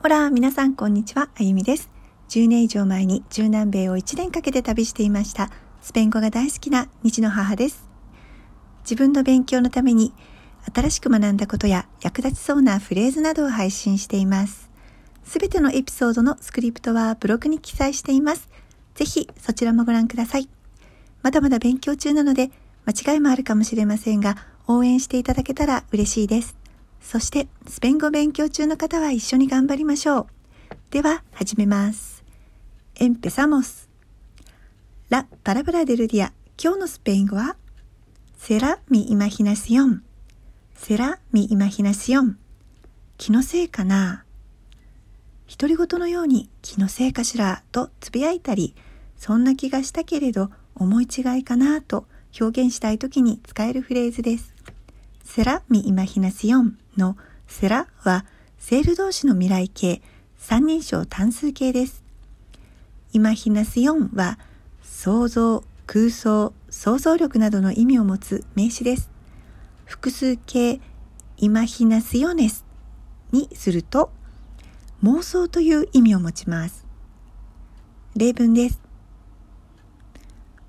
ほら、皆さん、こんにちは。あゆみです。10年以上前に中南米を1年かけて旅していました。スペイン語が大好きな日の母です。自分の勉強のために、新しく学んだことや役立ちそうなフレーズなどを配信しています。すべてのエピソードのスクリプトはブログに記載しています。ぜひ、そちらもご覧ください。まだまだ勉強中なので、間違いもあるかもしれませんが、応援していただけたら嬉しいです。そして、スペイン語勉強中の方は一緒に頑張りましょう。では、始めます。Empezamos. La palabra del día. 今日のスペイン語は Será mi imaginación. Será mi imaginación. 気のせいかな独り言のように気のせいかしら？とつぶやいたり、そんな気がしたけれど思い違いかな？と表現したい時に使えるフレーズです。será mi imaginación の será はセール動詞の未来形、三人称単数形です。イマヒナシオンは想像、空想、想像力などの意味を持つ名詞です。複数形イマヒナシオネスにすると妄想という意味を持ちます。例文です。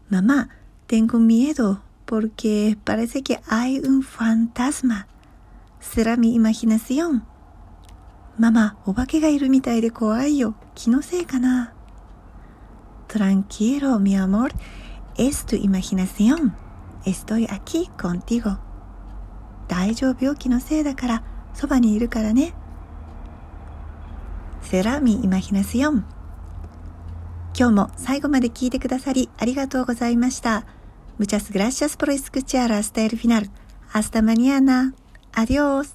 ママ、tengo miedo porque parece que hay un fantasma. Será mi imaginación。ママ、お化けがいるみたいで怖いよ。気のせいかな。 Tranquilo, mi amor。 Es tu imaginación。 Estoy aquí, contigo。大丈夫よ、気のせいだから。そばにいるからね。Será mi imaginación。今日も最後まで聞いてくださり、ありがとうございました。 Muchas gracias por escuchar hasta el final。 Hasta mañana。Adiós.